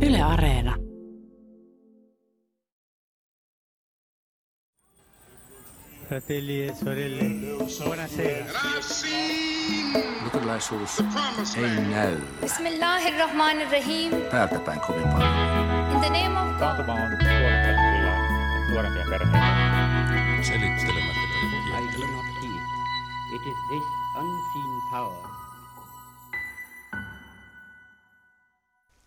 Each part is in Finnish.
Yle Areena. Fratelli e sorelle, buonasera. Luterilaisuus ei näy Bismillahirrahmanirrahim. päältä päin kovin paljon. In the name of God. On nuorempia perheitä. Selittelemättä I do not heed. It is this unseen power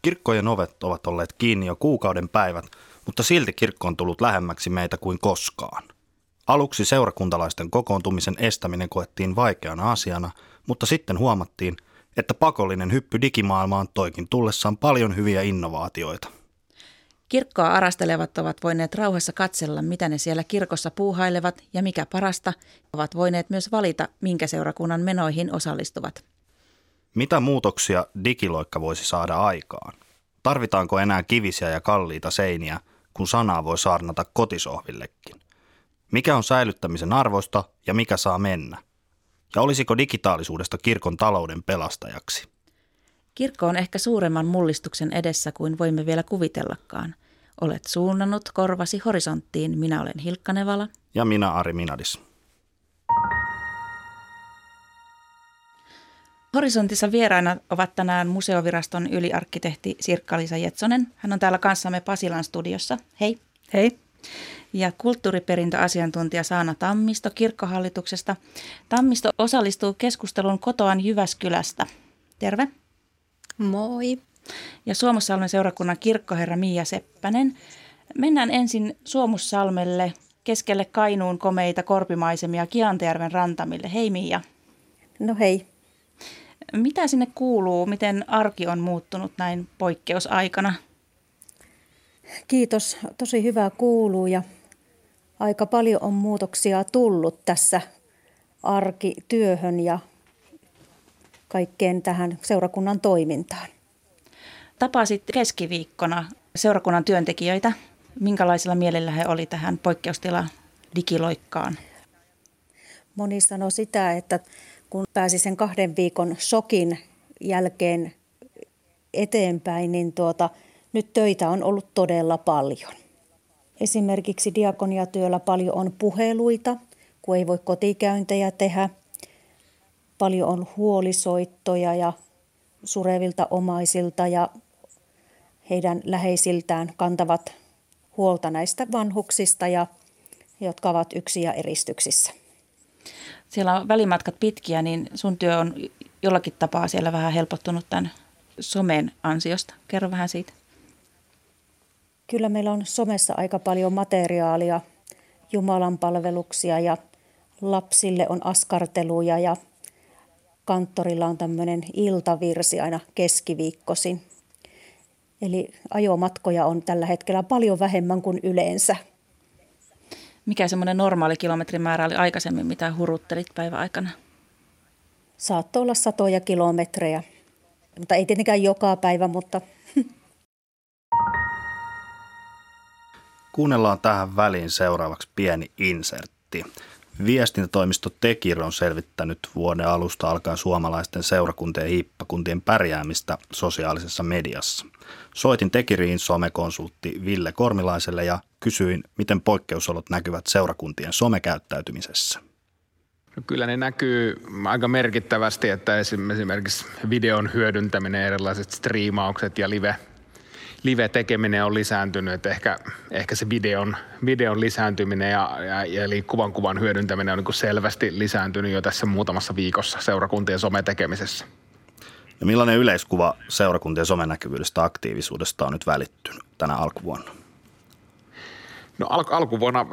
Kirkkojen ovet ovat olleet kiinni jo kuukauden päivät, mutta silti kirkko on tullut lähemmäksi meitä kuin koskaan. Aluksi seurakuntalaisten kokoontumisen estäminen koettiin vaikeana asiana, mutta sitten huomattiin, että pakollinen hyppy digimaailmaan toikin tullessaan paljon hyviä innovaatioita. Kirkkoa arastelevat ovat voineet rauhassa katsella, mitä ne siellä kirkossa puuhailevat ja mikä parasta, ovat voineet myös valita, minkä seurakunnan menoihin osallistuvat. Mitä muutoksia digiloikka voisi saada aikaan? Tarvitaanko enää kivisiä ja kalliita seiniä, kun sanaa voi saarnata kotisohvillekin? Mikä on säilyttämisen arvosta ja mikä saa mennä? Ja olisiko digitaalisuudesta kirkon talouden pelastajaksi? Kirkko on ehkä suuremman mullistuksen edessä kuin voimme vielä kuvitellakaan. Olet suunnannut korvasi horisonttiin. Minä olen Hilkka Nevala. Ja minä Ari Minadis. Horisontissa vieraina ovat tänään museoviraston yliarkkitehti Sirkka-Liisa Jetsonen. Hän on täällä kanssamme Pasilan studiossa. Hei. Hei. Ja kulttuuriperintöasiantuntija Saana Tammisto kirkkohallituksesta. Tammisto osallistuu keskusteluun kotoaan Jyväskylästä. Terve. Moi. Ja Suomussalmen seurakunnan kirkkoherra Miia Seppänen. Mennään ensin Suomussalmelle keskelle Kainuun komeita korpimaisemia Kiantajärven rantamille. Hei Miia. No hei. Mitä sinne kuuluu? Miten arki on muuttunut näin poikkeusaikana? Kiitos. Tosi hyvää kuuluu ja aika paljon on muutoksia tullut tässä arkityöhön ja kaikkeen tähän seurakunnan toimintaan. Tapasit keskiviikkona seurakunnan työntekijöitä. Minkälaisella mielellä he oli tähän poikkeustila digiloikkaan? Moni sanoi sitä, että kun pääsi sen kahden viikon shokin jälkeen eteenpäin, niin tuota, nyt töitä on ollut todella paljon. Esimerkiksi diakoniatyöllä paljon on puheluita, kun ei voi kotikäyntejä tehdä. Paljon on huolisoittoja ja surevilta omaisilta ja heidän läheisiltään kantavat huolta näistä vanhuksista, ja, jotka ovat yksi ja eristyksissä. Siellä on välimatkat pitkiä, niin sun työ on jollakin tapaa siellä vähän helpottunut tämän somen ansiosta. Kerro vähän siitä. Kyllä meillä on somessa aika paljon materiaalia, Jumalan palveluksia ja lapsille on askarteluja ja kanttorilla on tämmöinen iltavirsi aina keskiviikkosin. Eli ajomatkoja on tällä hetkellä paljon vähemmän kuin yleensä. Mikä semmoinen normaali kilometrimäärä oli aikaisemmin, mitä huruttelit päiväaikana? Saattoi olla satoja kilometrejä, mutta ei tietenkään joka päivä, mutta Kuunnellaan tähän väliin seuraavaksi pieni insertti. Viestintätoimisto Tekir on selvittänyt vuoden alusta alkaen suomalaisten seurakuntien ja hiippakuntien pärjäämistä sosiaalisessa mediassa. Soitin Tekiriin somekonsultti Ville Kormilaiselle ja kysyin, miten poikkeusolot näkyvät seurakuntien somekäyttäytymisessä. No kyllä ne näkyy aika merkittävästi, että esimerkiksi videon hyödyntäminen, erilaiset striimaukset ja live, live-tekeminen on lisääntynyt. Että ehkä, ehkä se videon, videon lisääntyminen ja, ja, ja liikkuvan kuvan hyödyntäminen on niin selvästi lisääntynyt jo tässä muutamassa viikossa seurakuntien sometekemisessä. Ja millainen yleiskuva seurakuntien somenäkyvyydestä aktiivisuudesta on nyt välittynyt tänä alkuvuonna? No al- alkuvuonna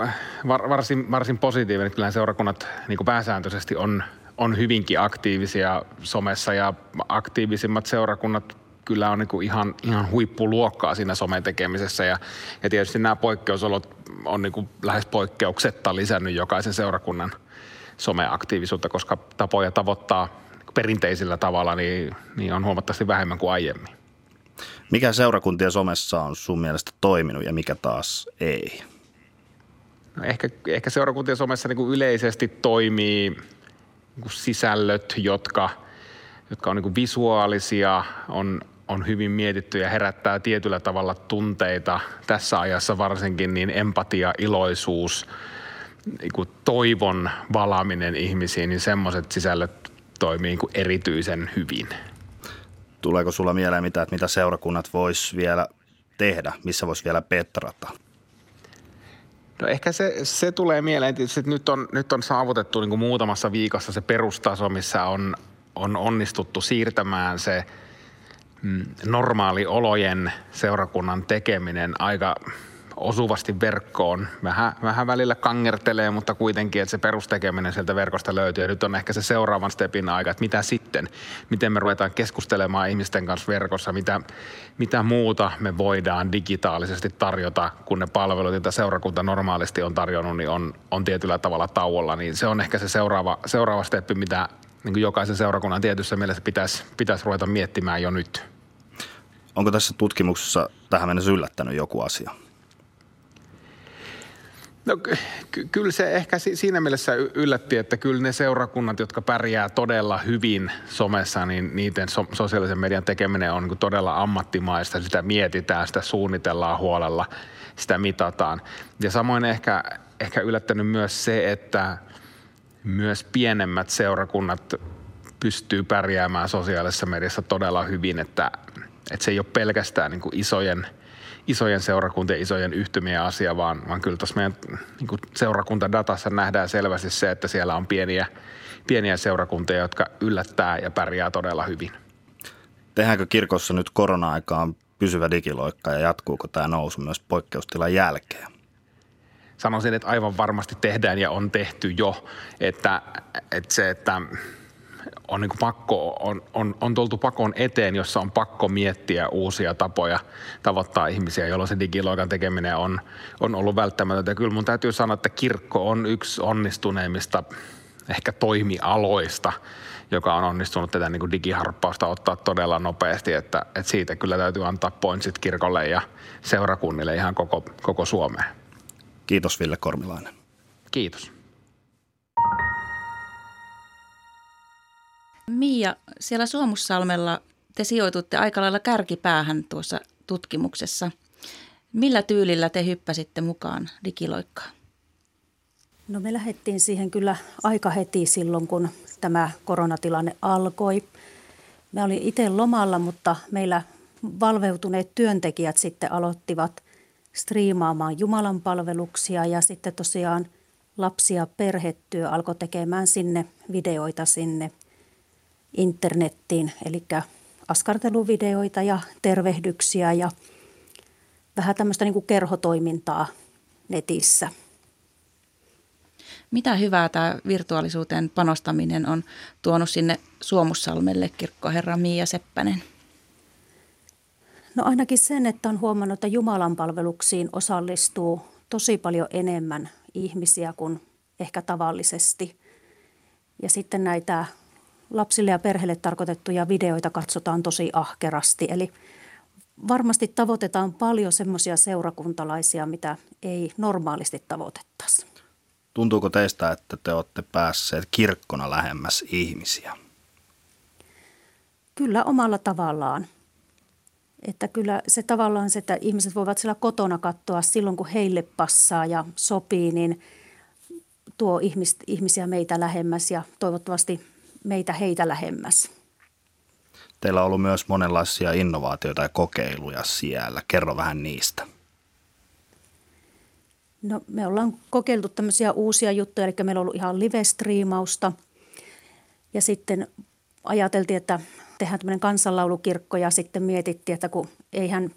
var- varsin, varsin positiivinen. Kyllä seurakunnat niin pääsääntöisesti on, on hyvinkin aktiivisia somessa ja aktiivisimmat seurakunnat kyllä on niin ihan, ihan huippuluokkaa siinä somen tekemisessä. Ja, ja tietysti nämä poikkeusolot on niin lähes poikkeuksetta lisännyt jokaisen seurakunnan someaktiivisuutta, koska tapoja tavoittaa perinteisellä tavalla niin, niin on huomattavasti vähemmän kuin aiemmin. Mikä seurakuntien somessa on sun mielestä toiminut ja mikä taas ei? No ehkä, ehkä seurakuntien somessa niin kuin yleisesti toimii niin kuin sisällöt, jotka, jotka on niin kuin visuaalisia, on, on hyvin mietitty ja herättää tietyllä tavalla tunteita tässä ajassa varsinkin, niin empatia, iloisuus, niin kuin toivon valaaminen ihmisiin, niin semmoiset sisällöt toimii niin kuin erityisen hyvin. Tuleeko sulla mieleen mitä, että mitä seurakunnat vois vielä tehdä, missä voisi vielä petrata? No ehkä se, se tulee mieleen että nyt on, nyt on saavutettu niin kuin muutamassa viikossa se perustaso, missä on, on onnistuttu siirtämään se mm, normaali olojen seurakunnan tekeminen aika osuvasti verkkoon. Vähän, vähän välillä kangertelee, mutta kuitenkin, että se perustekeminen sieltä verkosta löytyy. Ja nyt on ehkä se seuraavan stepin aika, että mitä sitten? Miten me ruvetaan keskustelemaan ihmisten kanssa verkossa? Mitä, mitä muuta me voidaan digitaalisesti tarjota, kun ne palvelut, joita seurakunta normaalisti on tarjonnut, niin on, on tietyllä tavalla tauolla. Niin se on ehkä se seuraava, seuraava steppi, mitä niin kuin jokaisen seurakunnan tietyssä mielessä pitäisi, pitäisi ruveta miettimään jo nyt. Onko tässä tutkimuksessa tähän mennessä yllättänyt joku asia? No ky- kyllä se ehkä siinä mielessä yllätti, että kyllä ne seurakunnat, jotka pärjää todella hyvin somessa, niin niiden so- sosiaalisen median tekeminen on niin todella ammattimaista. Sitä mietitään, sitä suunnitellaan huolella, sitä mitataan. Ja samoin ehkä, ehkä yllättänyt myös se, että myös pienemmät seurakunnat pystyy pärjäämään sosiaalisessa mediassa todella hyvin, että, että se ei ole pelkästään niin isojen – isojen seurakuntien, isojen yhtymien asia, vaan, vaan kyllä tuossa meidän niin kuin seurakuntadatassa nähdään selvästi se, että siellä on pieniä, pieniä seurakuntia, jotka yllättää ja pärjää todella hyvin. Tehdäänkö kirkossa nyt korona-aikaan pysyvä digiloikka ja jatkuuko tämä nousu myös poikkeustilan jälkeen? Sanoisin, että aivan varmasti tehdään ja on tehty jo, että, että se, että on, niin pakko, on, on, on tultu pakon eteen, jossa on pakko miettiä uusia tapoja tavoittaa ihmisiä, jolloin se digiloikan tekeminen on, on ollut välttämätöntä. Kyllä mun täytyy sanoa, että kirkko on yksi onnistuneimmista ehkä toimialoista, joka on onnistunut tätä niin kuin digiharppausta ottaa todella nopeasti, että, että siitä kyllä täytyy antaa pointsit kirkolle ja seurakunnille ihan koko, koko Suomeen. Kiitos Ville Kormilainen. Kiitos. Mia, siellä Suomussalmella te sijoitutte aika lailla kärkipäähän tuossa tutkimuksessa. Millä tyylillä te hyppäsitte mukaan digiloikkaan? No me lähdettiin siihen kyllä aika heti silloin, kun tämä koronatilanne alkoi. Me olin itse lomalla, mutta meillä valveutuneet työntekijät sitten aloittivat striimaamaan Jumalan palveluksia ja sitten tosiaan lapsia perhetyö alkoi tekemään sinne videoita sinne – internettiin, eli askarteluvideoita ja tervehdyksiä ja vähän tämmöistä niin kuin kerhotoimintaa netissä. Mitä hyvää tämä virtuaalisuuteen panostaminen on tuonut sinne Suomussalmelle, kirkkoherra Miia Seppänen? No ainakin sen, että on huomannut, että Jumalan palveluksiin osallistuu tosi paljon enemmän ihmisiä kuin ehkä tavallisesti. Ja sitten näitä lapsille ja perheille tarkoitettuja videoita katsotaan tosi ahkerasti. Eli varmasti tavoitetaan paljon semmoisia seurakuntalaisia, mitä ei normaalisti tavoitettaisi. Tuntuuko teistä, että te olette päässeet kirkkona lähemmäs ihmisiä? Kyllä omalla tavallaan. Että kyllä se tavallaan se, että ihmiset voivat siellä kotona katsoa silloin, kun heille passaa ja sopii, niin tuo ihmisiä meitä lähemmäs ja toivottavasti meitä heitä lähemmäs. Teillä on ollut myös monenlaisia innovaatioita ja kokeiluja siellä. Kerro vähän niistä. No, me ollaan kokeiltu tämmöisiä uusia juttuja, eli meillä on ollut ihan live-striimausta. Ja sitten ajateltiin, että tehdään tämmöinen kansanlaulukirkko ja sitten mietittiin, että kun eihän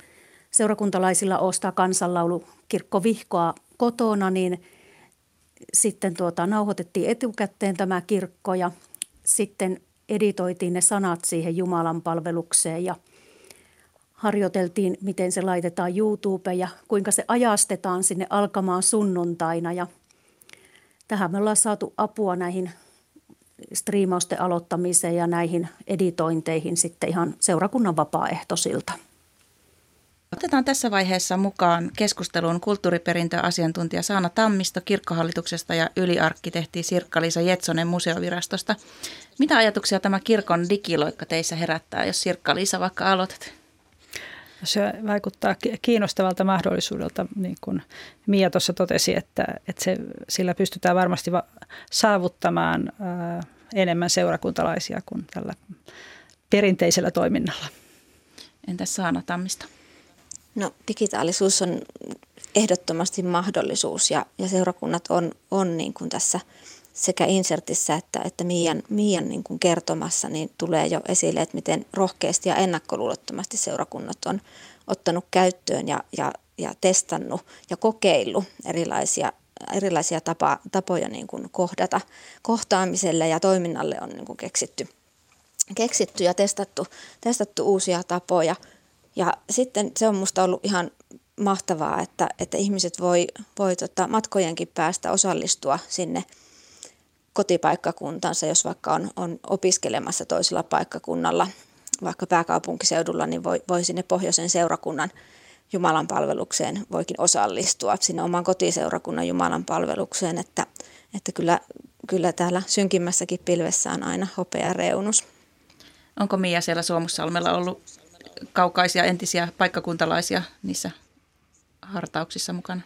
seurakuntalaisilla ole sitä kansanlaulukirkkovihkoa kotona, niin sitten tuota, nauhoitettiin etukäteen tämä kirkko ja sitten editoitiin ne sanat siihen Jumalan palvelukseen ja harjoiteltiin, miten se laitetaan YouTubeen ja kuinka se ajastetaan sinne alkamaan sunnuntaina. Ja tähän me ollaan saatu apua näihin striimausten aloittamiseen ja näihin editointeihin sitten ihan seurakunnan vapaaehtoisilta. Otetaan tässä vaiheessa mukaan keskusteluun kulttuuriperintöasiantuntija Saana Tammisto kirkkohallituksesta ja yliarkkitehti Sirkka-Liisa Jetsonen museovirastosta. Mitä ajatuksia tämä kirkon digiloikka teissä herättää, jos Sirkka-Liisa vaikka aloitat? Se vaikuttaa kiinnostavalta mahdollisuudelta, niin kuin Mia tuossa totesi, että, että se, sillä pystytään varmasti saavuttamaan ää, enemmän seurakuntalaisia kuin tällä perinteisellä toiminnalla. Entäs Saana Tammista? No digitaalisuus on ehdottomasti mahdollisuus ja, ja seurakunnat on, on niin kuin tässä sekä insertissä että, että Miian, Miian niin kuin kertomassa niin tulee jo esille, että miten rohkeasti ja ennakkoluulottomasti seurakunnat on ottanut käyttöön ja, ja, ja testannut ja kokeillut erilaisia, erilaisia tapa, tapoja niin kuin kohdata kohtaamiselle ja toiminnalle on niin kuin keksitty, keksitty ja testattu, testattu uusia tapoja. Ja sitten se on minusta ollut ihan mahtavaa, että, että ihmiset voi, voi tota, matkojenkin päästä osallistua sinne kotipaikkakuntansa, jos vaikka on, on opiskelemassa toisella paikkakunnalla, vaikka pääkaupunkiseudulla, niin voi, voi sinne pohjoisen seurakunnan Jumalan palvelukseen voikin osallistua sinne oman kotiseurakunnan Jumalan palvelukseen, että, että kyllä, kyllä täällä synkimmässäkin pilvessä on aina hopea reunus. Onko Mia siellä Suomussalmella ollut kaukaisia entisiä paikkakuntalaisia niissä hartauksissa mukana?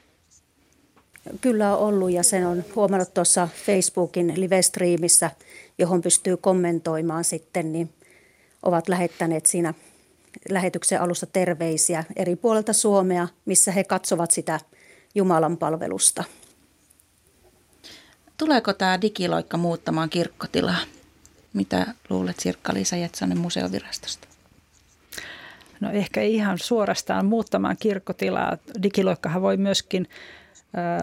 Kyllä on ollut ja sen on huomannut tuossa Facebookin live-striimissä, johon pystyy kommentoimaan sitten, niin ovat lähettäneet siinä lähetyksen alussa terveisiä eri puolilta Suomea, missä he katsovat sitä Jumalan palvelusta. Tuleeko tämä digiloikka muuttamaan kirkkotilaa? Mitä luulet Sirkka-Liisa Jetsanen museovirastosta? No ehkä ei ihan suorastaan muuttamaan kirkkotilaa. Digiloikkahan voi myöskin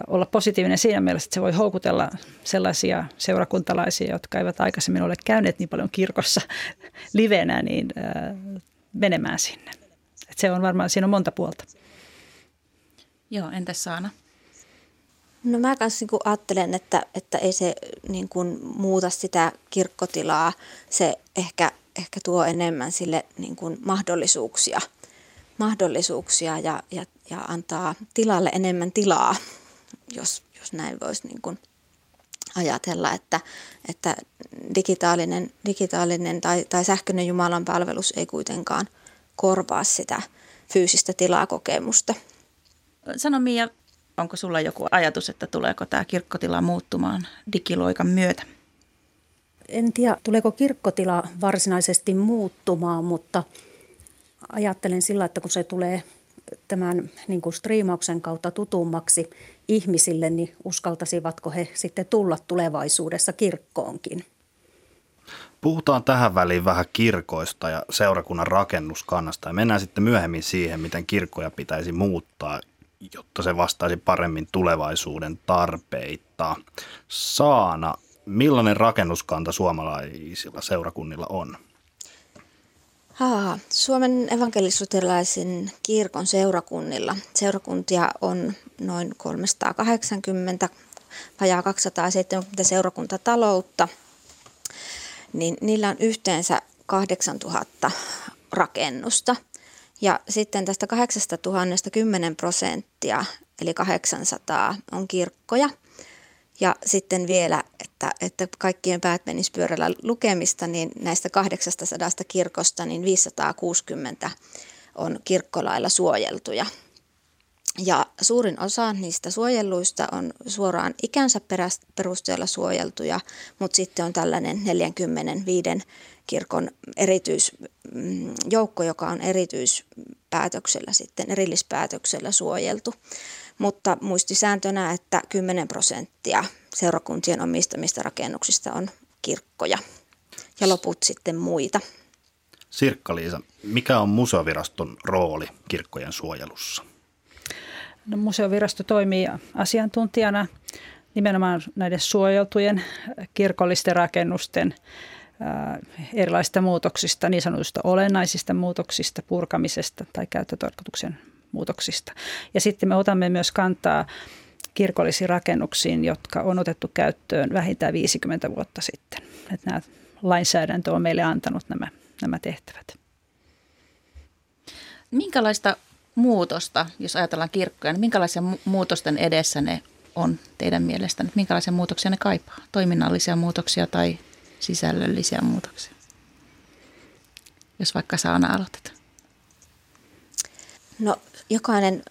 olla positiivinen siinä mielessä, että se voi houkutella sellaisia seurakuntalaisia, jotka eivät aikaisemmin ole käyneet niin paljon kirkossa livenä, niin menemään sinne. Et se on varmaan, siinä on monta puolta. Joo, entäs Saana? No mä kanssa niin ajattelen, että, että ei se niin kuin muuta sitä kirkkotilaa. Se ehkä, ehkä tuo enemmän sille niin kuin mahdollisuuksia, mahdollisuuksia ja, ja, ja antaa tilalle enemmän tilaa jos, jos näin voisi niin kuin ajatella, että, että digitaalinen, digitaalinen tai, tai sähköinen Jumalan palvelus ei kuitenkaan korvaa sitä fyysistä tilakokemusta. Sano Mia, onko sulla joku ajatus, että tuleeko tämä kirkkotila muuttumaan digiloikan myötä? En tiedä, tuleeko kirkkotila varsinaisesti muuttumaan, mutta ajattelen sillä, että kun se tulee tämän niin kuin striimauksen kautta tutummaksi ihmisille, niin uskaltaisivatko he sitten tulla tulevaisuudessa kirkkoonkin? Puhutaan tähän väliin vähän kirkoista ja seurakunnan rakennuskannasta ja mennään sitten myöhemmin siihen, miten kirkkoja pitäisi muuttaa, jotta se vastaisi paremmin tulevaisuuden tarpeita. Saana, millainen rakennuskanta suomalaisilla seurakunnilla on? Haa, Suomen evankelisluterilaisen kirkon seurakunnilla. Seurakuntia on noin 380, vajaa 270 seurakuntataloutta. Niin niillä on yhteensä 8000 rakennusta. Ja sitten tästä 8000 10 prosenttia, eli 800 on kirkkoja – ja sitten vielä, että, että kaikkien päät pyörällä lukemista, niin näistä 800 kirkosta niin 560 on kirkkolailla suojeltuja. Ja suurin osa niistä suojelluista on suoraan ikänsä perusteella suojeltuja, mutta sitten on tällainen 45 kirkon erityisjoukko, joka on erityispäätöksellä sitten, erillispäätöksellä suojeltu mutta muistisääntönä, että 10 prosenttia seurakuntien omistamista rakennuksista on kirkkoja ja loput sitten muita. Sirkka-Liisa, mikä on museoviraston rooli kirkkojen suojelussa? No, museovirasto toimii asiantuntijana nimenomaan näiden suojeltujen kirkollisten rakennusten erilaisista muutoksista, niin sanotusta olennaisista muutoksista, purkamisesta tai käyttötarkoituksen muutoksista. Ja sitten me otamme myös kantaa kirkollisiin rakennuksiin, jotka on otettu käyttöön vähintään 50 vuotta sitten. Että nämä lainsäädäntö on meille antanut nämä, nämä tehtävät. Minkälaista muutosta, jos ajatellaan kirkkoja, niin minkälaisia muutosten edessä ne on teidän mielestänne? Minkälaisia muutoksia ne kaipaa? Toiminnallisia muutoksia tai sisällöllisiä muutoksia? Jos vaikka Saana aloitetaan. No jokainen,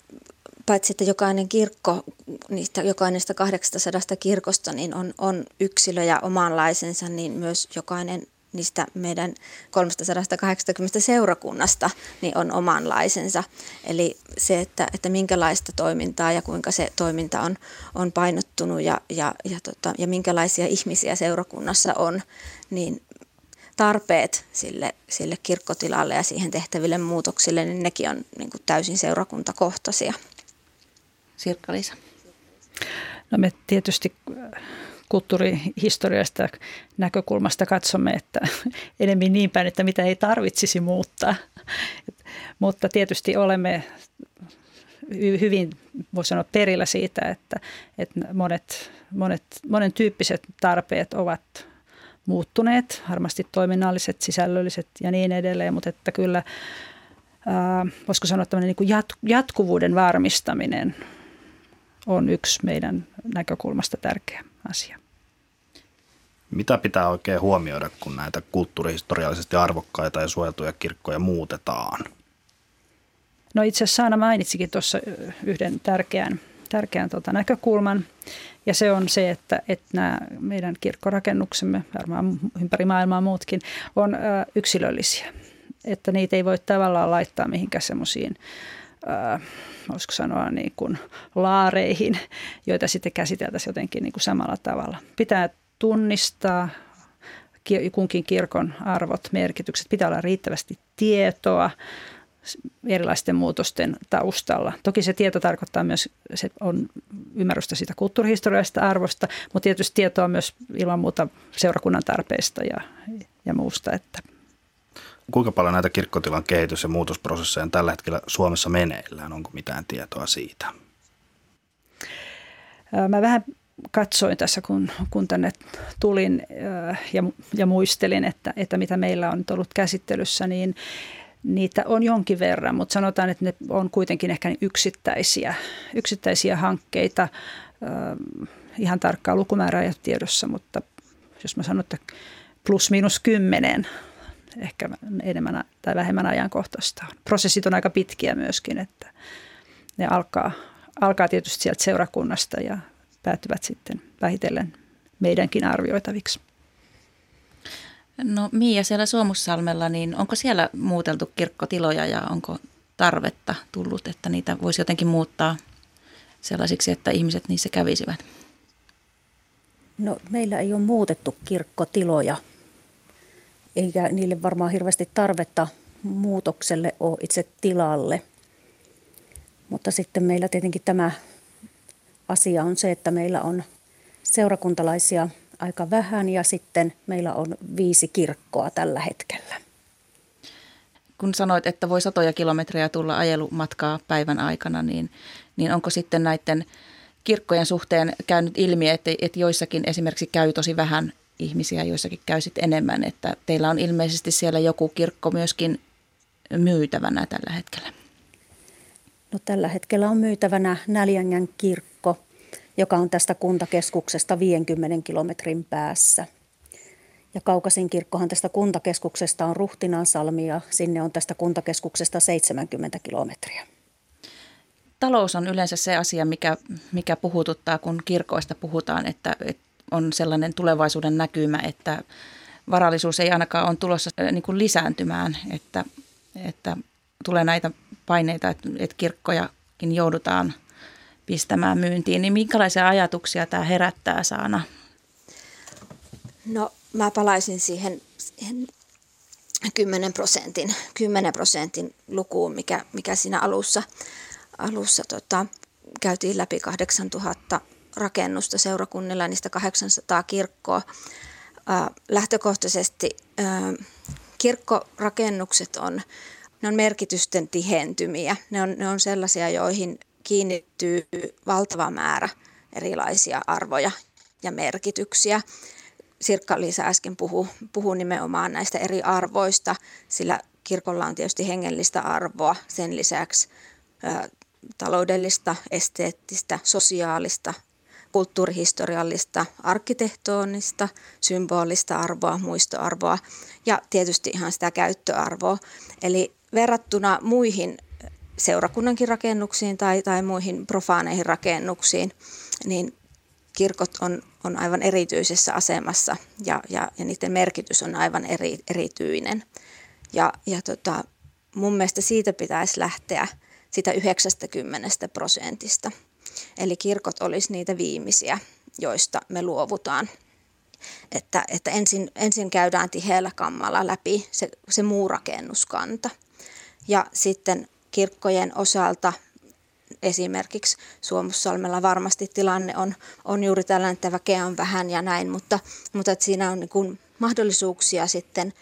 paitsi että jokainen kirkko, niistä jokaisesta 800 kirkosta, niin on, on yksilö ja omanlaisensa, niin myös jokainen niistä meidän 380 seurakunnasta niin on omanlaisensa. Eli se, että, että minkälaista toimintaa ja kuinka se toiminta on, on painottunut ja, ja, ja, tota, ja minkälaisia ihmisiä seurakunnassa on, niin tarpeet sille, sille kirkkotilalle ja siihen tehtäville muutoksille, niin nekin on niin kuin täysin seurakuntakohtaisia. Sirkka-Liisa. No me tietysti kulttuurihistoriasta näkökulmasta katsomme, että enemmän niin päin, että mitä ei tarvitsisi muuttaa. Mutta tietysti olemme hyvin, voi sanoa, perillä siitä, että, että monet, monet, monen tyyppiset tarpeet ovat muuttuneet, varmasti toiminnalliset, sisällölliset ja niin edelleen, mutta että kyllä, ää, voisiko sanoa, että niin kuin jatkuvuuden varmistaminen on yksi meidän näkökulmasta tärkeä asia. Mitä pitää oikein huomioida, kun näitä kulttuurihistoriallisesti arvokkaita ja suojeltuja kirkkoja muutetaan? No itse asiassa Saana mainitsikin tuossa yhden tärkeän, tärkeän tota näkökulman, ja se on se, että, että nämä meidän kirkkorakennuksemme, varmaan ympäri maailmaa muutkin, on yksilöllisiä. Että niitä ei voi tavallaan laittaa mihinkään semmoisiin voisiko sanoa niin kuin laareihin, joita sitten käsiteltäisiin jotenkin niin kuin samalla tavalla. Pitää tunnistaa kunkin kirkon arvot, merkitykset. Pitää olla riittävästi tietoa erilaisten muutosten taustalla. Toki se tieto tarkoittaa myös, se on ymmärrystä siitä kulttuurihistoriallisesta arvosta, mutta tietysti tietoa myös ilman muuta seurakunnan tarpeista ja, ja muusta. Että. Kuinka paljon näitä kirkkotilan kehitys- ja muutosprosesseja on tällä hetkellä Suomessa meneillään? Onko mitään tietoa siitä? Mä vähän katsoin tässä, kun, kun tänne tulin ja, ja muistelin, että, että mitä meillä on nyt ollut käsittelyssä, niin niitä on jonkin verran, mutta sanotaan, että ne on kuitenkin ehkä yksittäisiä, yksittäisiä hankkeita. Ihan tarkkaa lukumäärää ei ole tiedossa, mutta jos mä sanon, että plus miinus kymmenen, ehkä enemmän tai vähemmän ajankohtaista. Prosessit on aika pitkiä myöskin, että ne alkaa, alkaa tietysti sieltä seurakunnasta ja päätyvät sitten vähitellen meidänkin arvioitaviksi. No Miia siellä Suomussalmella, niin onko siellä muuteltu kirkkotiloja ja onko tarvetta tullut, että niitä voisi jotenkin muuttaa sellaisiksi, että ihmiset niissä kävisivät? No meillä ei ole muutettu kirkkotiloja, eikä niille varmaan hirveästi tarvetta muutokselle ole itse tilalle. Mutta sitten meillä tietenkin tämä asia on se, että meillä on seurakuntalaisia aika vähän ja sitten meillä on viisi kirkkoa tällä hetkellä. Kun sanoit, että voi satoja kilometrejä tulla ajelumatkaa päivän aikana, niin, niin onko sitten näiden kirkkojen suhteen käynyt ilmi, että, että joissakin esimerkiksi käy tosi vähän ihmisiä, joissakin käy sitten enemmän, että teillä on ilmeisesti siellä joku kirkko myöskin myytävänä tällä hetkellä? No, tällä hetkellä on myytävänä Näljängän kirkko, joka on tästä kuntakeskuksesta 50 kilometrin päässä. Ja Kaukasin kirkkohan tästä kuntakeskuksesta on Ruhtinansalmi ja sinne on tästä kuntakeskuksesta 70 kilometriä. Talous on yleensä se asia, mikä, mikä puhututtaa, kun kirkoista puhutaan, että, että on sellainen tulevaisuuden näkymä, että varallisuus ei ainakaan ole tulossa niin kuin lisääntymään, että, että tulee näitä paineita, että, että kirkkojakin joudutaan pistämään myyntiin, niin minkälaisia ajatuksia tämä herättää Saana? No mä palaisin siihen, siihen 10 prosentin, 10 prosentin lukuun, mikä, mikä siinä alussa, alussa tota, käytiin läpi 8000 rakennusta seurakunnilla, niistä 800 kirkkoa. lähtökohtaisesti kirkkorakennukset on, ne on merkitysten tihentymiä. Ne on, ne on sellaisia, joihin kiinnittyy valtava määrä erilaisia arvoja ja merkityksiä. Sirkka-Liisa äsken puhui, puhui nimenomaan näistä eri arvoista, sillä kirkolla on tietysti hengellistä arvoa, sen lisäksi ä, taloudellista, esteettistä, sosiaalista, kulttuurihistoriallista, arkkitehtonista, symbolista arvoa, muistoarvoa ja tietysti ihan sitä käyttöarvoa. Eli verrattuna muihin seurakunnankin rakennuksiin tai, tai muihin profaaneihin rakennuksiin, niin kirkot on, on aivan erityisessä asemassa ja, ja, ja niiden merkitys on aivan eri, erityinen. Ja, ja tota, mun mielestä siitä pitäisi lähteä sitä 90 prosentista. Eli kirkot olisi niitä viimeisiä, joista me luovutaan. Että, että ensin, ensin käydään tiheällä kammalla läpi se, se muu rakennuskanta. Ja sitten kirkkojen osalta esimerkiksi Suomussalmella varmasti tilanne on, on juuri tällainen, että väkeä on vähän ja näin, mutta, mutta että siinä on niin kuin mahdollisuuksia sitten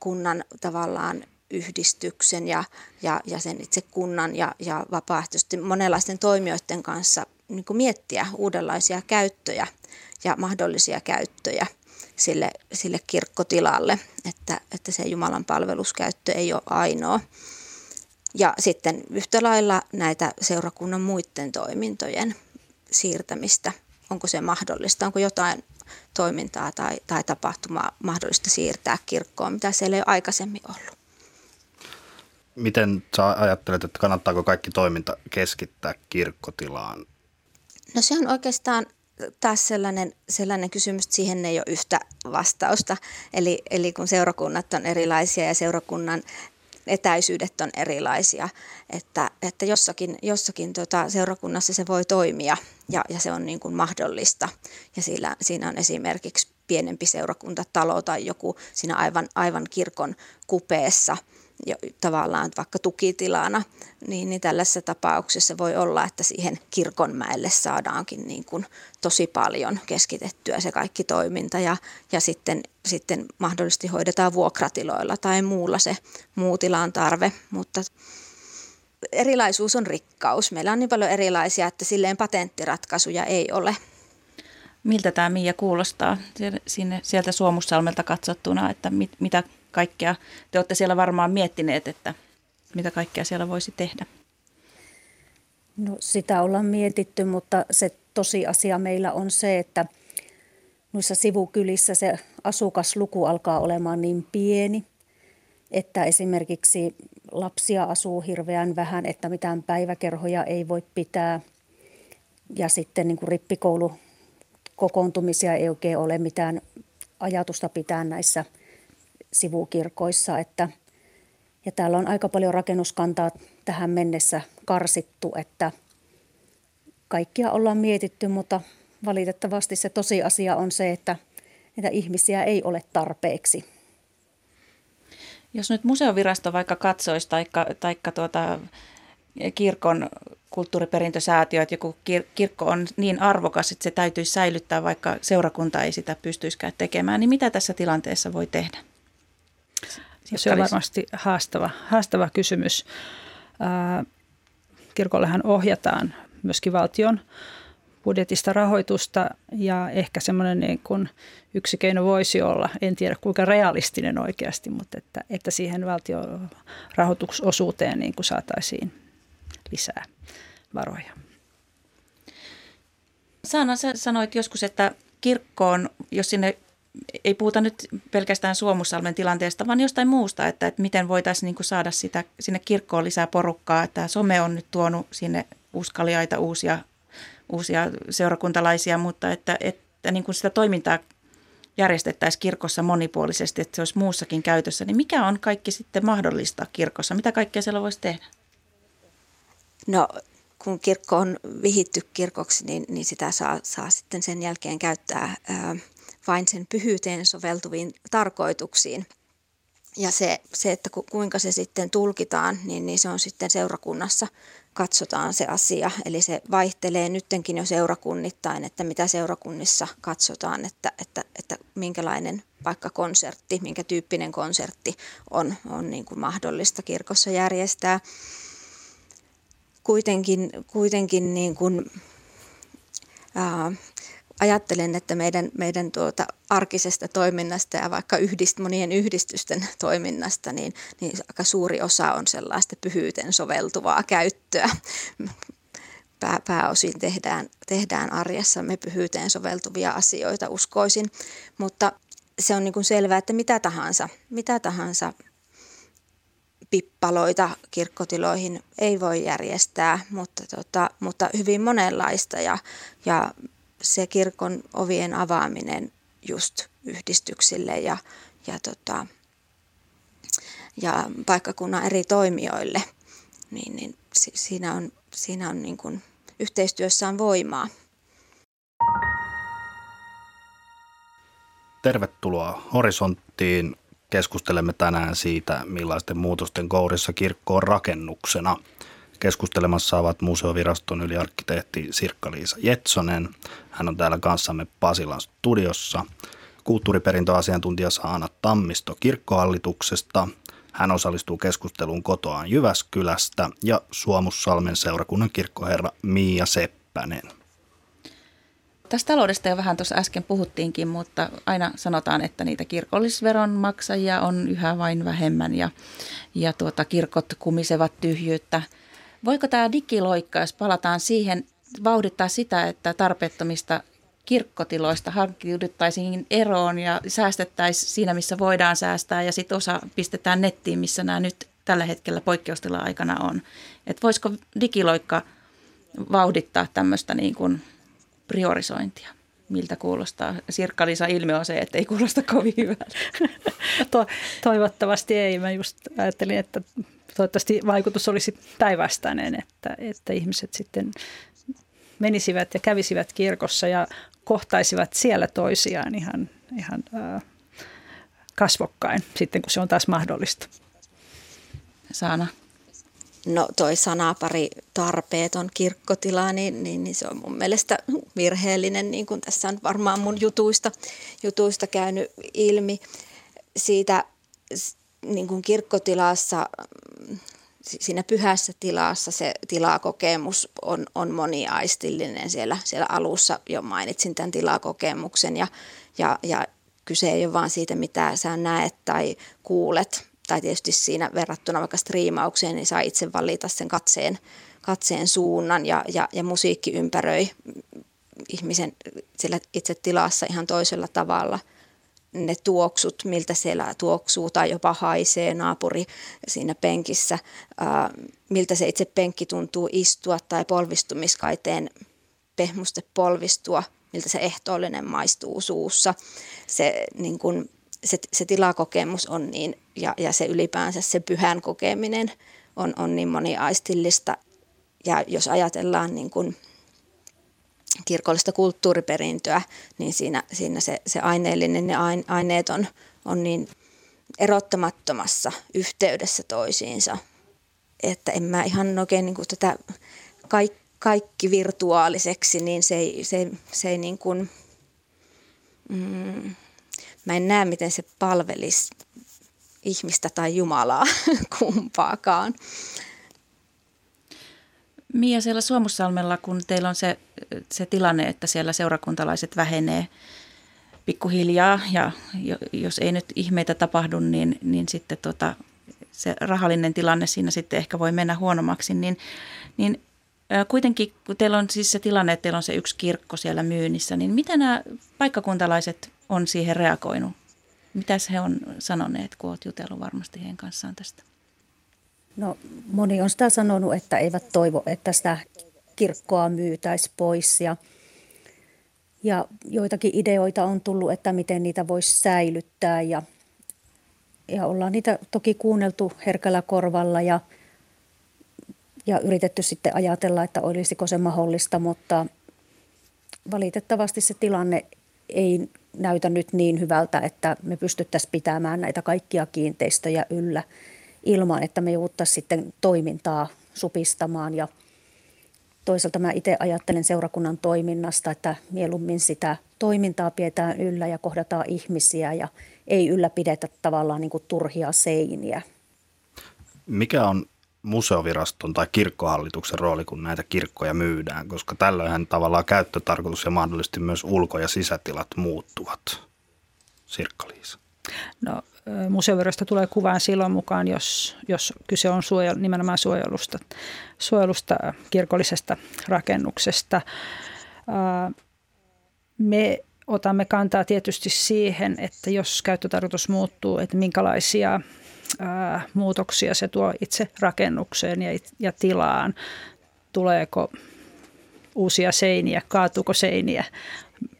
kunnan tavallaan yhdistyksen ja, ja, ja sen itse kunnan ja, ja vapaaehtoisesti monenlaisten toimijoiden kanssa niin kuin miettiä uudenlaisia käyttöjä ja mahdollisia käyttöjä sille, sille kirkkotilalle, että, että se Jumalan palveluskäyttö ei ole ainoa. Ja sitten yhtä lailla näitä seurakunnan muiden toimintojen siirtämistä. Onko se mahdollista? Onko jotain toimintaa tai, tai tapahtumaa mahdollista siirtää kirkkoon, mitä siellä ei ole aikaisemmin ollut? Miten sä ajattelet, että kannattaako kaikki toiminta keskittää kirkkotilaan? No se on oikeastaan taas sellainen, sellainen kysymys, että siihen ei ole yhtä vastausta. Eli, eli kun seurakunnat on erilaisia ja seurakunnan etäisyydet on erilaisia, että, että jossakin, jossakin tota seurakunnassa se voi toimia ja, ja se on niin kuin mahdollista. Ja siinä, siinä on esimerkiksi pienempi seurakuntatalo tai joku siinä aivan, aivan kirkon kupeessa – jo, tavallaan vaikka tukitilana, niin, niin tällaisessa tapauksessa voi olla, että siihen kirkonmäelle saadaankin niin kuin tosi paljon keskitettyä se kaikki toiminta ja, ja sitten, sitten mahdollisesti hoidetaan vuokratiloilla tai muulla se muu tilan tarve, mutta erilaisuus on rikkaus. Meillä on niin paljon erilaisia, että silleen patenttiratkaisuja ei ole. Miltä tämä Mia kuulostaa sinne, sieltä Suomussalmelta katsottuna, että mit, mitä kaikkea. Te olette siellä varmaan miettineet, että mitä kaikkea siellä voisi tehdä. No sitä ollaan mietitty, mutta se tosiasia meillä on se, että noissa sivukylissä se asukasluku alkaa olemaan niin pieni, että esimerkiksi lapsia asuu hirveän vähän, että mitään päiväkerhoja ei voi pitää. Ja sitten niin kuin rippikoulu kokoontumisia ei oikein ole mitään ajatusta pitää näissä – sivukirkoissa. Että, ja täällä on aika paljon rakennuskantaa tähän mennessä karsittu, että kaikkia ollaan mietitty, mutta valitettavasti se tosiasia on se, että niitä ihmisiä ei ole tarpeeksi. Jos nyt museovirasto vaikka katsoisi, taikka, taikka tuota, kirkon kulttuuriperintösäätiö, että joku kir- kirkko on niin arvokas, että se täytyisi säilyttää, vaikka seurakunta ei sitä pystyisikään tekemään, niin mitä tässä tilanteessa voi tehdä? Se on varmasti haastava, haastava kysymys. kirkollehan ohjataan myöskin valtion budjetista rahoitusta ja ehkä semmoinen niin kuin yksi keino voisi olla, en tiedä kuinka realistinen oikeasti, mutta että, että siihen valtion rahoitusosuuteen niin kuin saataisiin lisää varoja. Saana, sä sanoit joskus, että kirkkoon, jos sinne ei puhuta nyt pelkästään Suomussalmen tilanteesta, vaan jostain muusta, että, että miten voitaisiin niin kuin saada sitä, sinne kirkkoon lisää porukkaa. Että some on nyt tuonut sinne uskaliaita uusia, uusia seurakuntalaisia, mutta että, että niin kuin sitä toimintaa järjestettäisiin kirkossa monipuolisesti, että se olisi muussakin käytössä, niin mikä on kaikki sitten mahdollista kirkossa? Mitä kaikkea siellä voisi tehdä? No kun kirkko on vihitty kirkoksi, niin, niin sitä saa, saa sitten sen jälkeen käyttää ää, vain sen pyhyyteen soveltuviin tarkoituksiin. Ja se, se, että kuinka se sitten tulkitaan, niin, niin se on sitten seurakunnassa katsotaan se asia. Eli se vaihtelee nyttenkin jo seurakunnittain, että mitä seurakunnissa katsotaan, että, että, että minkälainen vaikka konsertti, minkä tyyppinen konsertti on, on niin kuin mahdollista kirkossa järjestää. Kuitenkin, kuitenkin niin kuin, ää, ajattelen, että meidän, meidän tuota arkisesta toiminnasta ja vaikka yhdist, monien yhdistysten toiminnasta, niin, niin aika suuri osa on sellaista pyhyyteen soveltuvaa käyttöä. Pää, pääosin tehdään, tehdään arjessamme pyhyyteen soveltuvia asioita, uskoisin, mutta se on niin kuin selvää, että mitä tahansa, mitä tahansa pippaloita kirkkotiloihin ei voi järjestää, mutta, tota, mutta hyvin monenlaista ja, ja se kirkon ovien avaaminen just yhdistyksille ja, ja, tota, ja paikkakunnan eri toimijoille, niin, niin siinä on, siinä on niin kuin, yhteistyössä on voimaa. Tervetuloa Horisonttiin. Keskustelemme tänään siitä, millaisten muutosten kourissa kirkko on rakennuksena. Keskustelemassa ovat museoviraston yliarkkitehti Sirkka-Liisa Jetsonen. Hän on täällä kanssamme Pasilan studiossa. Kulttuuriperintöasiantuntija Saana Tammisto kirkkohallituksesta. Hän osallistuu keskusteluun kotoaan Jyväskylästä ja Suomussalmen seurakunnan kirkkoherra Miia Seppänen. Tästä taloudesta jo vähän tuossa äsken puhuttiinkin, mutta aina sanotaan, että niitä kirkollisveron maksajia on yhä vain vähemmän ja, ja tuota, kirkot kumisevat tyhjyyttä. Voiko tämä digiloikka, jos palataan siihen, vauhdittaa sitä, että tarpeettomista kirkkotiloista hankkiuduttaisiin eroon ja säästettäisiin siinä, missä voidaan säästää ja sitten osa pistetään nettiin, missä nämä nyt tällä hetkellä poikkeustila-aikana on. Et voisiko digiloikka vauhdittaa tämmöistä niin kuin priorisointia? Miltä kuulostaa? Sirkka-Liisa ilme on se, että ei kuulosta kovin hyvältä. To- toivottavasti ei. Mä just ajattelin, että toivottavasti vaikutus olisi päinvastainen, että, että ihmiset sitten menisivät ja kävisivät kirkossa ja kohtaisivat siellä toisiaan ihan, ihan äh, kasvokkain sitten, kun se on taas mahdollista. Saana. No toi sanapari tarpeeton kirkkotila, niin, niin, niin se on mun mielestä virheellinen, niin kuin tässä on varmaan mun jutuista, jutuista käynyt ilmi. Siitä niin kuin kirkkotilassa, siinä pyhässä tilassa se tilakokemus on, on moniaistillinen. Siellä, siellä alussa jo mainitsin tämän tilakokemuksen ja, ja, ja kyse ei ole vaan siitä, mitä sä näet tai kuulet, tai tietysti siinä verrattuna vaikka striimaukseen, niin saa itse valita sen katseen, katseen suunnan ja, ja, ja musiikki ympäröi ihmisen sillä itse tilassa ihan toisella tavalla. Ne tuoksut, miltä siellä tuoksuu tai jopa haisee naapuri siinä penkissä, ää, miltä se itse penkki tuntuu istua tai polvistumiskaiteen pehmuste polvistua, miltä se ehtoollinen maistuu suussa. Se niin kun, se, se tilakokemus on niin, ja, ja se ylipäänsä se pyhän kokeminen on, on niin moniaistillista. Ja jos ajatellaan niin kuin kirkollista kulttuuriperintöä, niin siinä, siinä se, se aineellinen ja aineet on, on niin erottamattomassa yhteydessä toisiinsa, että en mä ihan oikein niin kuin tätä kaikki, kaikki virtuaaliseksi, niin se ei, se, se ei niin kuin, mm, mä en näe, miten se palvelisi ihmistä tai Jumalaa kumpaakaan. Mia, siellä Suomussalmella, kun teillä on se, se tilanne, että siellä seurakuntalaiset vähenee pikkuhiljaa ja jos ei nyt ihmeitä tapahdu, niin, niin sitten tota, se rahallinen tilanne siinä sitten ehkä voi mennä huonommaksi, niin, niin kuitenkin kun teillä on siis se tilanne, että teillä on se yksi kirkko siellä myynnissä, niin miten nämä paikkakuntalaiset on siihen reagoinut? Mitäs he on sanoneet, kun olet jutellut varmasti heidän kanssaan tästä? No moni on sitä sanonut, että eivät toivo, että sitä kirkkoa myytäisi pois ja, ja joitakin ideoita on tullut, että miten niitä voisi säilyttää ja, ja ollaan niitä toki kuunneltu herkällä korvalla ja, ja yritetty sitten ajatella, että olisiko se mahdollista, mutta valitettavasti se tilanne ei näytä nyt niin hyvältä, että me pystyttäisiin pitämään näitä kaikkia kiinteistöjä yllä ilman, että me jouduttaisiin sitten toimintaa supistamaan. Ja toisaalta mä itse ajattelen seurakunnan toiminnasta, että mieluummin sitä toimintaa pidetään yllä ja kohdataan ihmisiä ja ei ylläpidetä tavallaan niin kuin turhia seiniä. Mikä on museoviraston tai kirkkohallituksen rooli, kun näitä kirkkoja myydään, koska tällöinhän tavallaan käyttötarkoitus ja mahdollisesti myös ulko- ja sisätilat muuttuvat. Sirkka-Liisa. No, museovirasto tulee kuvaan silloin mukaan, jos, jos kyse on suojel, nimenomaan suojelusta, suojelusta kirkollisesta rakennuksesta. Me otamme kantaa tietysti siihen, että jos käyttötarkoitus muuttuu, että minkälaisia muutoksia se tuo itse rakennukseen ja, ja tilaan. Tuleeko uusia seiniä, kaatuuko seiniä,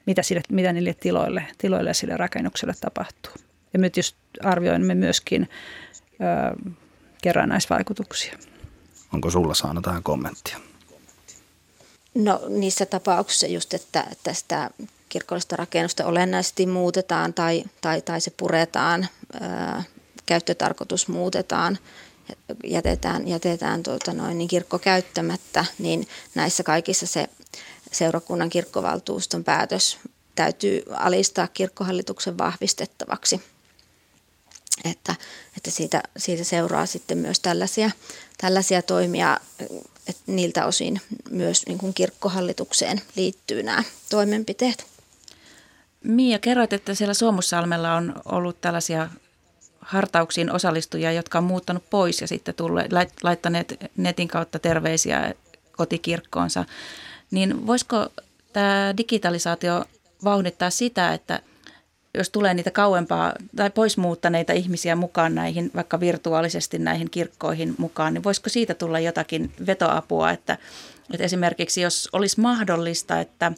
mitä, sille, mitä niille tiloille, tiloille ja sille rakennukselle tapahtuu. Ja nyt just arvioimme myöskin ö, kerrannaisvaikutuksia. Onko sulla saanut tähän kommenttia? No niissä tapauksissa just, että, että sitä kirkollista rakennusta olennaisesti muutetaan tai, tai, tai se puretaan, ää, käyttötarkoitus muutetaan, jätetään, jätetään tuota noin, niin kirkko käyttämättä, niin näissä kaikissa se seurakunnan kirkkovaltuuston päätös täytyy alistaa kirkkohallituksen vahvistettavaksi. Että, että siitä, siitä seuraa sitten myös tällaisia, tällaisia toimia, että niiltä osin myös niin kuin kirkkohallitukseen liittyy nämä toimenpiteet. Mia, kerroit, että siellä Suomussalmella on ollut tällaisia hartauksiin osallistujia, jotka on muuttanut pois ja sitten tulleet, laittaneet netin kautta terveisiä kotikirkkoonsa. Niin voisiko tämä digitalisaatio vauhdittaa sitä, että jos tulee niitä kauempaa tai pois muuttaneita ihmisiä mukaan näihin, vaikka virtuaalisesti näihin kirkkoihin mukaan, niin voisiko siitä tulla jotakin vetoapua, että, että esimerkiksi jos olisi mahdollista, että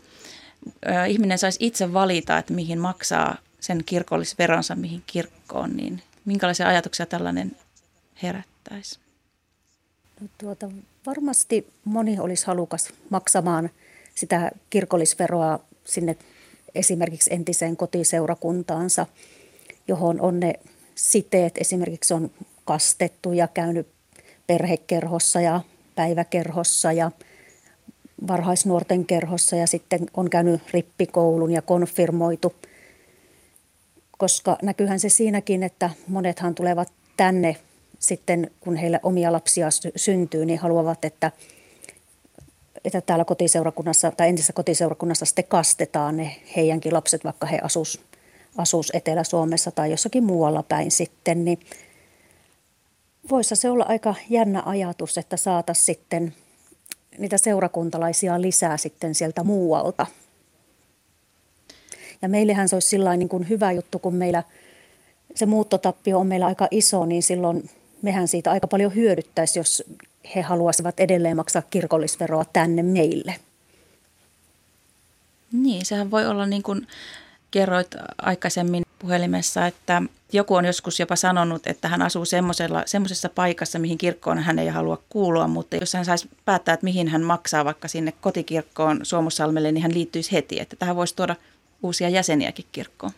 ihminen saisi itse valita, että mihin maksaa sen kirkollisveronsa, mihin kirkkoon, niin minkälaisia ajatuksia tällainen herättäisi? No tuota, varmasti moni olisi halukas maksamaan sitä kirkollisveroa sinne esimerkiksi entiseen kotiseurakuntaansa, johon on ne siteet. Esimerkiksi on kastettu ja käynyt perhekerhossa ja päiväkerhossa ja varhaisnuorten kerhossa ja sitten on käynyt rippikoulun ja konfirmoitu. Koska näkyyhän se siinäkin, että monethan tulevat tänne sitten, kun heille omia lapsia syntyy, niin haluavat, että – että täällä kotiseurakunnassa tai entisessä kotiseurakunnassa sitten kastetaan ne heidänkin lapset, vaikka he asus, asus Etelä-Suomessa tai jossakin muualla päin sitten, niin voisi se olla aika jännä ajatus, että saataisiin sitten niitä seurakuntalaisia lisää sitten sieltä muualta. Ja meillähän se olisi sillä niin kuin hyvä juttu, kun meillä se muuttotappio on meillä aika iso, niin silloin mehän siitä aika paljon hyödyttäisi, jos he haluaisivat edelleen maksaa kirkollisveroa tänne meille. Niin, sehän voi olla niin kuin kerroit aikaisemmin puhelimessa, että joku on joskus jopa sanonut, että hän asuu semmoisessa paikassa, mihin kirkkoon hän ei halua kuulua, mutta jos hän saisi päättää, että mihin hän maksaa vaikka sinne kotikirkkoon Suomussalmelle, niin hän liittyisi heti, että tähän voisi tuoda uusia jäseniäkin kirkkoon.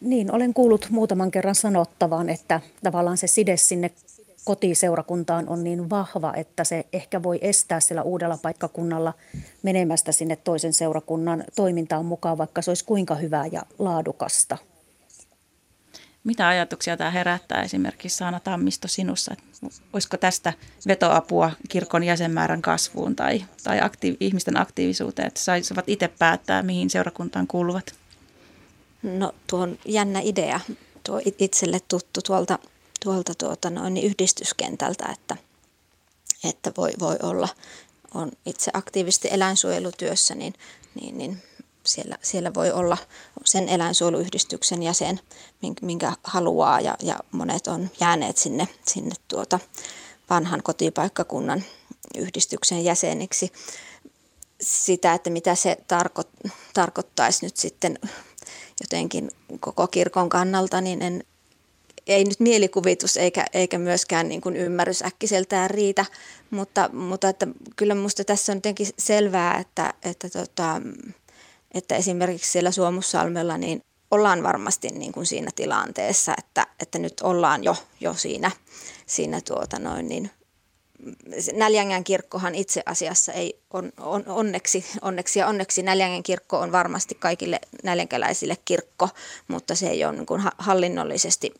Niin, olen kuullut muutaman kerran sanottavan, että tavallaan se side sinne kotiseurakuntaan on niin vahva, että se ehkä voi estää sillä uudella paikkakunnalla menemästä sinne toisen seurakunnan toimintaan mukaan, vaikka se olisi kuinka hyvää ja laadukasta. Mitä ajatuksia tämä herättää esimerkiksi Saana Tammisto sinussa? Olisiko tästä vetoapua kirkon jäsenmäärän kasvuun tai, tai aktiiv- ihmisten aktiivisuuteen, että saisivat itse päättää, mihin seurakuntaan kuuluvat? No tuo on jännä idea, tuo itselle tuttu tuolta tuolta tuota noin, niin yhdistyskentältä, että, että voi, voi olla, on itse aktiivisesti eläinsuojelutyössä, niin, niin, niin siellä, siellä voi olla sen eläinsuojeluyhdistyksen jäsen, minkä haluaa ja, ja monet on jääneet sinne, sinne tuota vanhan kotipaikkakunnan yhdistyksen jäseniksi. Sitä, että mitä se tarko- tarkoittaisi nyt sitten jotenkin koko kirkon kannalta, niin en, ei nyt mielikuvitus eikä, eikä myöskään niin kuin ymmärrys äkkiseltään riitä, mutta, mutta että kyllä minusta tässä on jotenkin selvää, että, että, tota, että esimerkiksi siellä Suomussalmella niin ollaan varmasti niin kuin siinä tilanteessa, että, että nyt ollaan jo, jo siinä, siinä tuota noin niin Näljängän kirkkohan itse asiassa ei on, on, onneksi, onneksi ja onneksi Näljängän kirkko on varmasti kaikille näljänkäläisille kirkko, mutta se ei ole niin kuin hallinnollisesti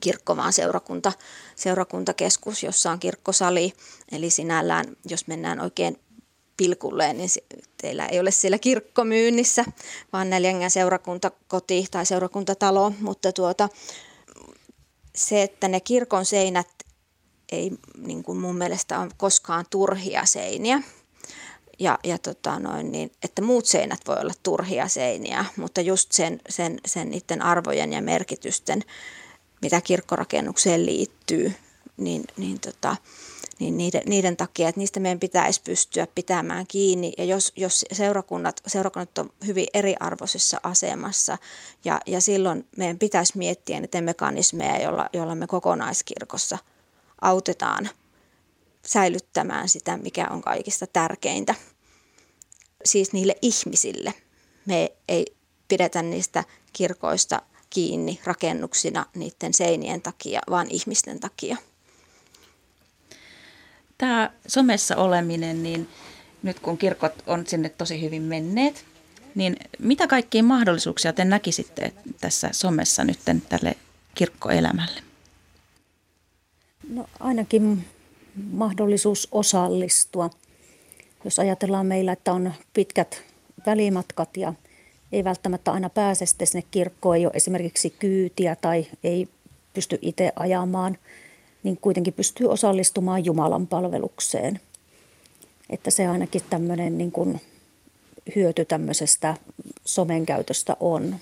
kirkko, vaan seurakunta, seurakuntakeskus, jossa on kirkkosali. Eli sinällään, jos mennään oikein pilkulleen, niin teillä ei ole siellä kirkko myynnissä, vaan neljängän seurakuntakoti tai seurakuntatalo. Mutta tuota, se, että ne kirkon seinät ei niin kuin mun mielestä ole koskaan turhia seiniä. Ja, ja tota noin, niin, että muut seinät voi olla turhia seiniä, mutta just sen, sen, sen niiden arvojen ja merkitysten mitä kirkkorakennukseen liittyy, niin, niin, tota, niin niiden, niiden takia, että niistä meidän pitäisi pystyä pitämään kiinni. Ja jos, jos seurakunnat, seurakunnat on hyvin eriarvoisessa asemassa, ja, ja silloin meidän pitäisi miettiä niitä mekanismeja, joilla, joilla me kokonaiskirkossa autetaan säilyttämään sitä, mikä on kaikista tärkeintä. Siis niille ihmisille. Me ei pidetä niistä kirkoista kiinni rakennuksina niiden seinien takia, vaan ihmisten takia. Tämä somessa oleminen, niin nyt kun kirkot on sinne tosi hyvin menneet, niin mitä kaikkia mahdollisuuksia te näkisitte tässä somessa nyt tälle kirkkoelämälle? No ainakin mahdollisuus osallistua. Jos ajatellaan meillä, että on pitkät välimatkat ja ei välttämättä aina pääse sitten sinne kirkkoon, ei ole esimerkiksi kyytiä tai ei pysty itse ajamaan, niin kuitenkin pystyy osallistumaan Jumalan palvelukseen. Että se ainakin tämmöinen niin kuin hyöty tämmöisestä somen käytöstä on.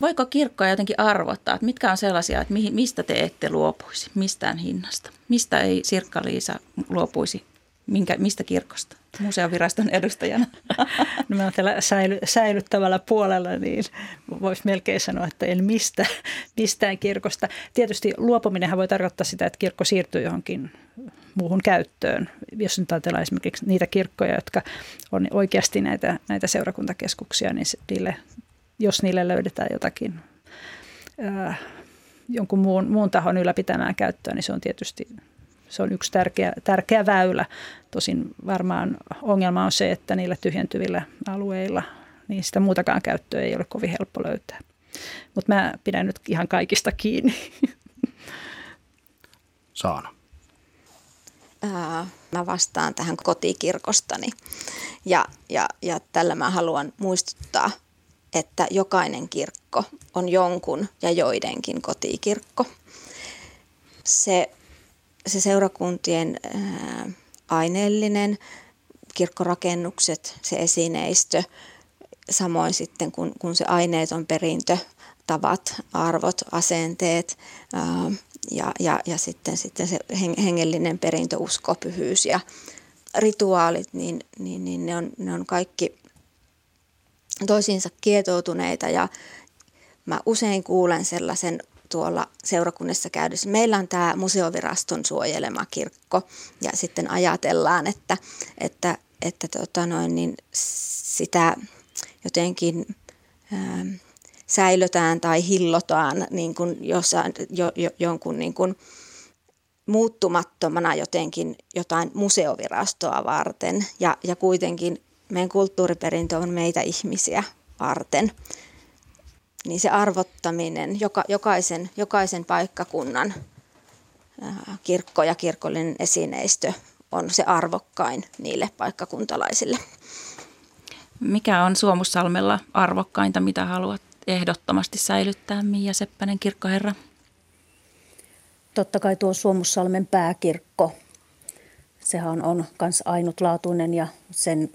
Voiko kirkkoa jotenkin arvottaa, että mitkä on sellaisia, että mistä te ette luopuisi mistään hinnasta? Mistä ei Sirkka-Liisa luopuisi Minkä, mistä kirkosta? Museoviraston edustajana. No mä tällä säily, säilyttävällä puolella, niin voisi melkein sanoa, että en mistä, mistään kirkosta. Tietysti luopuminenhan voi tarkoittaa sitä, että kirkko siirtyy johonkin muuhun käyttöön. Jos nyt ajatellaan esimerkiksi niitä kirkkoja, jotka on oikeasti näitä, näitä seurakuntakeskuksia, niin niille, jos niille löydetään jotakin ää, jonkun muun, muun tahon ylläpitämään käyttöön, niin se on tietysti se on yksi tärkeä, tärkeä väylä. Tosin varmaan ongelma on se, että niillä tyhjentyvillä alueilla niin sitä muutakaan käyttöä ei ole kovin helppo löytää. Mutta mä pidän nyt ihan kaikista kiinni. Saana. Ää, mä vastaan tähän kotikirkostani. Ja, ja, ja tällä mä haluan muistuttaa, että jokainen kirkko on jonkun ja joidenkin kotikirkko. Se se seurakuntien aineellinen, kirkkorakennukset, se esineistö, samoin sitten kun, kun se aineeton perintö, tavat, arvot, asenteet ja, ja, ja sitten, sitten se hengellinen perintö, usko, pyhyys ja rituaalit, niin, niin, niin ne, on, ne on kaikki toisiinsa kietoutuneita ja mä usein kuulen sellaisen tuolla seurakunnassa käydessä. Meillä on tämä museoviraston suojelema kirkko ja sitten ajatellaan, että, että, että tota noin, niin sitä jotenkin ää, ähm, säilötään tai hillotaan niin kuin jossain, jo, jo, jonkun niin kuin muuttumattomana jotenkin jotain museovirastoa varten ja, ja kuitenkin meidän kulttuuriperintö on meitä ihmisiä varten niin se arvottaminen, joka, jokaisen, jokaisen paikkakunnan kirkko ja kirkollinen esineistö on se arvokkain niille paikkakuntalaisille. Mikä on Suomussalmella arvokkainta, mitä haluat ehdottomasti säilyttää, Mia Seppänen kirkkoherra? Totta kai tuo Suomussalmen pääkirkko. Sehän on myös ainutlaatuinen ja sen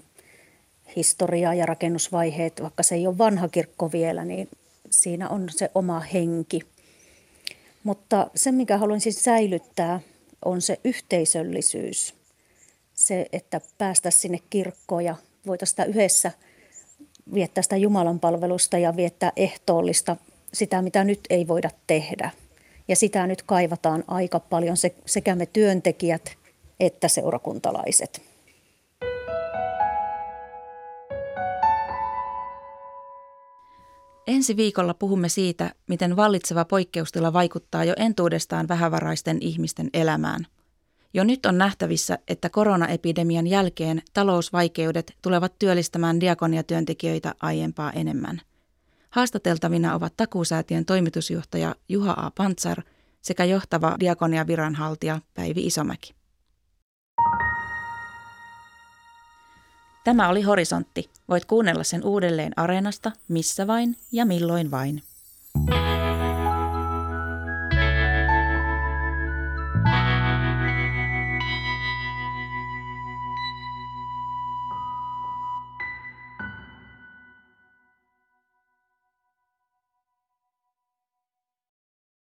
historia ja rakennusvaiheet, vaikka se ei ole vanha kirkko vielä, niin siinä on se oma henki. Mutta se, mikä haluan siis säilyttää, on se yhteisöllisyys. Se, että päästä sinne kirkkoon ja voitaisiin sitä yhdessä viettää sitä Jumalan palvelusta ja viettää ehtoollista, sitä mitä nyt ei voida tehdä. Ja sitä nyt kaivataan aika paljon sekä me työntekijät että seurakuntalaiset. Ensi viikolla puhumme siitä, miten vallitseva poikkeustila vaikuttaa jo entuudestaan vähävaraisten ihmisten elämään. Jo nyt on nähtävissä, että koronaepidemian jälkeen talousvaikeudet tulevat työllistämään diakoniatyöntekijöitä aiempaa enemmän. Haastateltavina ovat Takuusäätiön toimitusjohtaja Juha A. Pantsar sekä johtava diakoniaviranhaltija Päivi Isomäki. Tämä oli Horisontti. Voit kuunnella sen uudelleen Areenasta, missä vain ja milloin vain.